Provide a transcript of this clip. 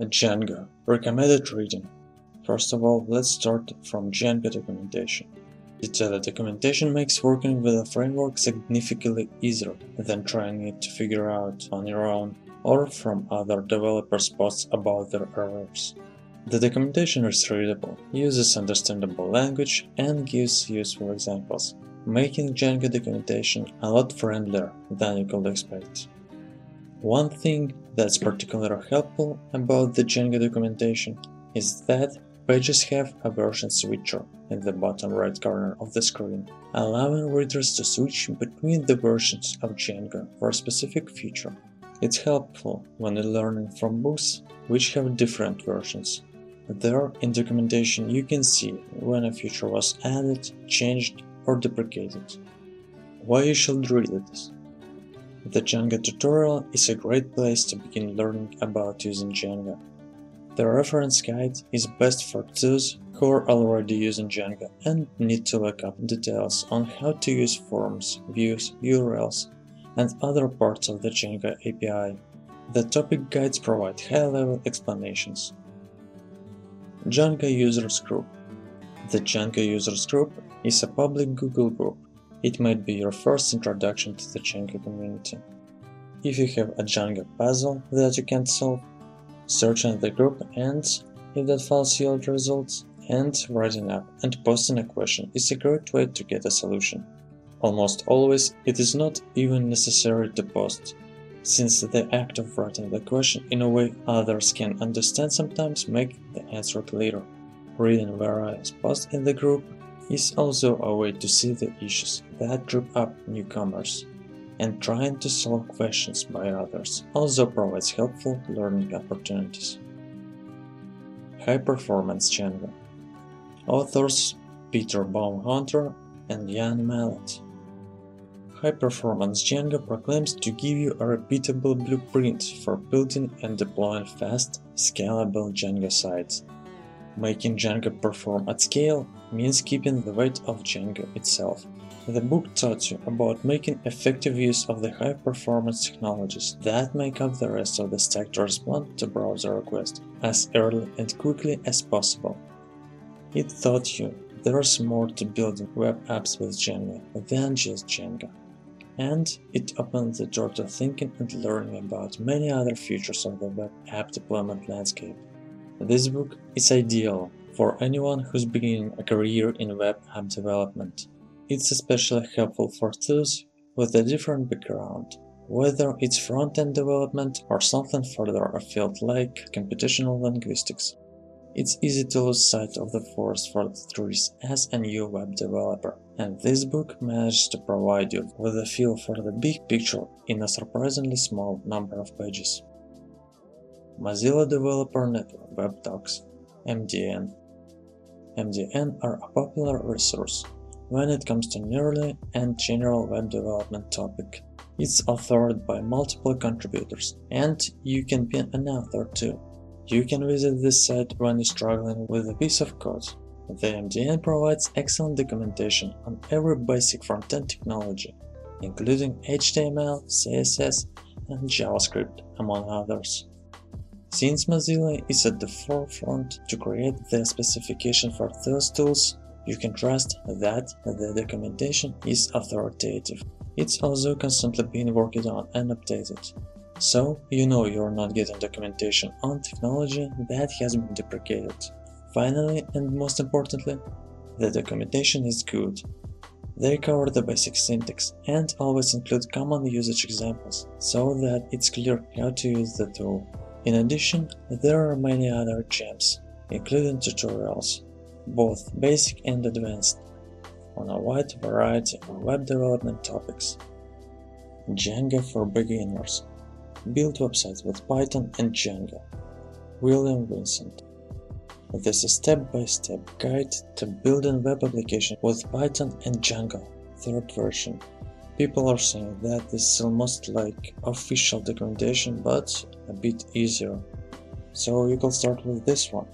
Django Recommended reading First of all, let's start from Django documentation. Detailed uh, documentation makes working with a framework significantly easier than trying to figure out on your own or from other developers' posts about their errors. The documentation is readable, uses understandable language, and gives useful examples, making Django documentation a lot friendlier than you could expect. One thing that's particularly helpful about the Django documentation is that pages have a version switcher in the bottom right corner of the screen, allowing readers to switch between the versions of Django for a specific feature. It's helpful when learning from books which have different versions. There, in documentation, you can see when a feature was added, changed, or deprecated. Why you should read it the Django tutorial is a great place to begin learning about using Django. The reference guide is best for those who are already using Django and need to look up details on how to use forms, views, URLs, and other parts of the Django API. The topic guides provide high-level explanations. Django Users Group The Django Users Group is a public Google group it might be your first introduction to the Django community. If you have a Django puzzle that you can't solve, search in the group and, if that fails yield results, and writing up and posting a question is a great way to get a solution. Almost always, it is not even necessary to post, since the act of writing the question in a way others can understand sometimes make the answer clearer. Reading various posts in the group is also a way to see the issues that trip up newcomers, and trying to solve questions by others also provides helpful learning opportunities. High Performance Django Authors Peter Baumgartner and Yann Malet. High Performance Django proclaims to give you a repeatable blueprint for building and deploying fast, scalable Django sites Making Django perform at scale means keeping the weight of Django itself. The book taught you about making effective use of the high-performance technologies that make up the rest of the stack to respond to browser requests as early and quickly as possible. It taught you there's more to building web apps with Django than just Django. And it opened the door to thinking and learning about many other features of the web app deployment landscape. This book is ideal for anyone who's beginning a career in web app development. It's especially helpful for those with a different background, whether it's front-end development or something further afield like computational linguistics. It's easy to lose sight of the forest for the trees as a new web developer, and this book manages to provide you with a feel for the big picture in a surprisingly small number of pages. Mozilla Developer Network Web Docs MDN MDN are a popular resource when it comes to nearly and general web development topic. It's authored by multiple contributors, and you can be an author too. You can visit this site when you're struggling with a piece of code. The MDN provides excellent documentation on every basic front-end technology, including HTML, CSS, and JavaScript, among others. Since Mozilla is at the forefront to create the specification for those tools, you can trust that the documentation is authoritative. It's also constantly being worked on and updated. So you know you're not getting documentation on technology that has been deprecated. Finally, and most importantly, the documentation is good. They cover the basic syntax and always include common usage examples, so that it's clear how to use the tool. In addition, there are many other gems, including tutorials, both basic and advanced, on a wide variety of web development topics. Django for beginners. Build websites with Python and Django. William Vincent. This is a step-by-step guide to building web application with Python and Django, third version. People are saying that this is almost like official documentation, but a bit easier. So you can start with this one.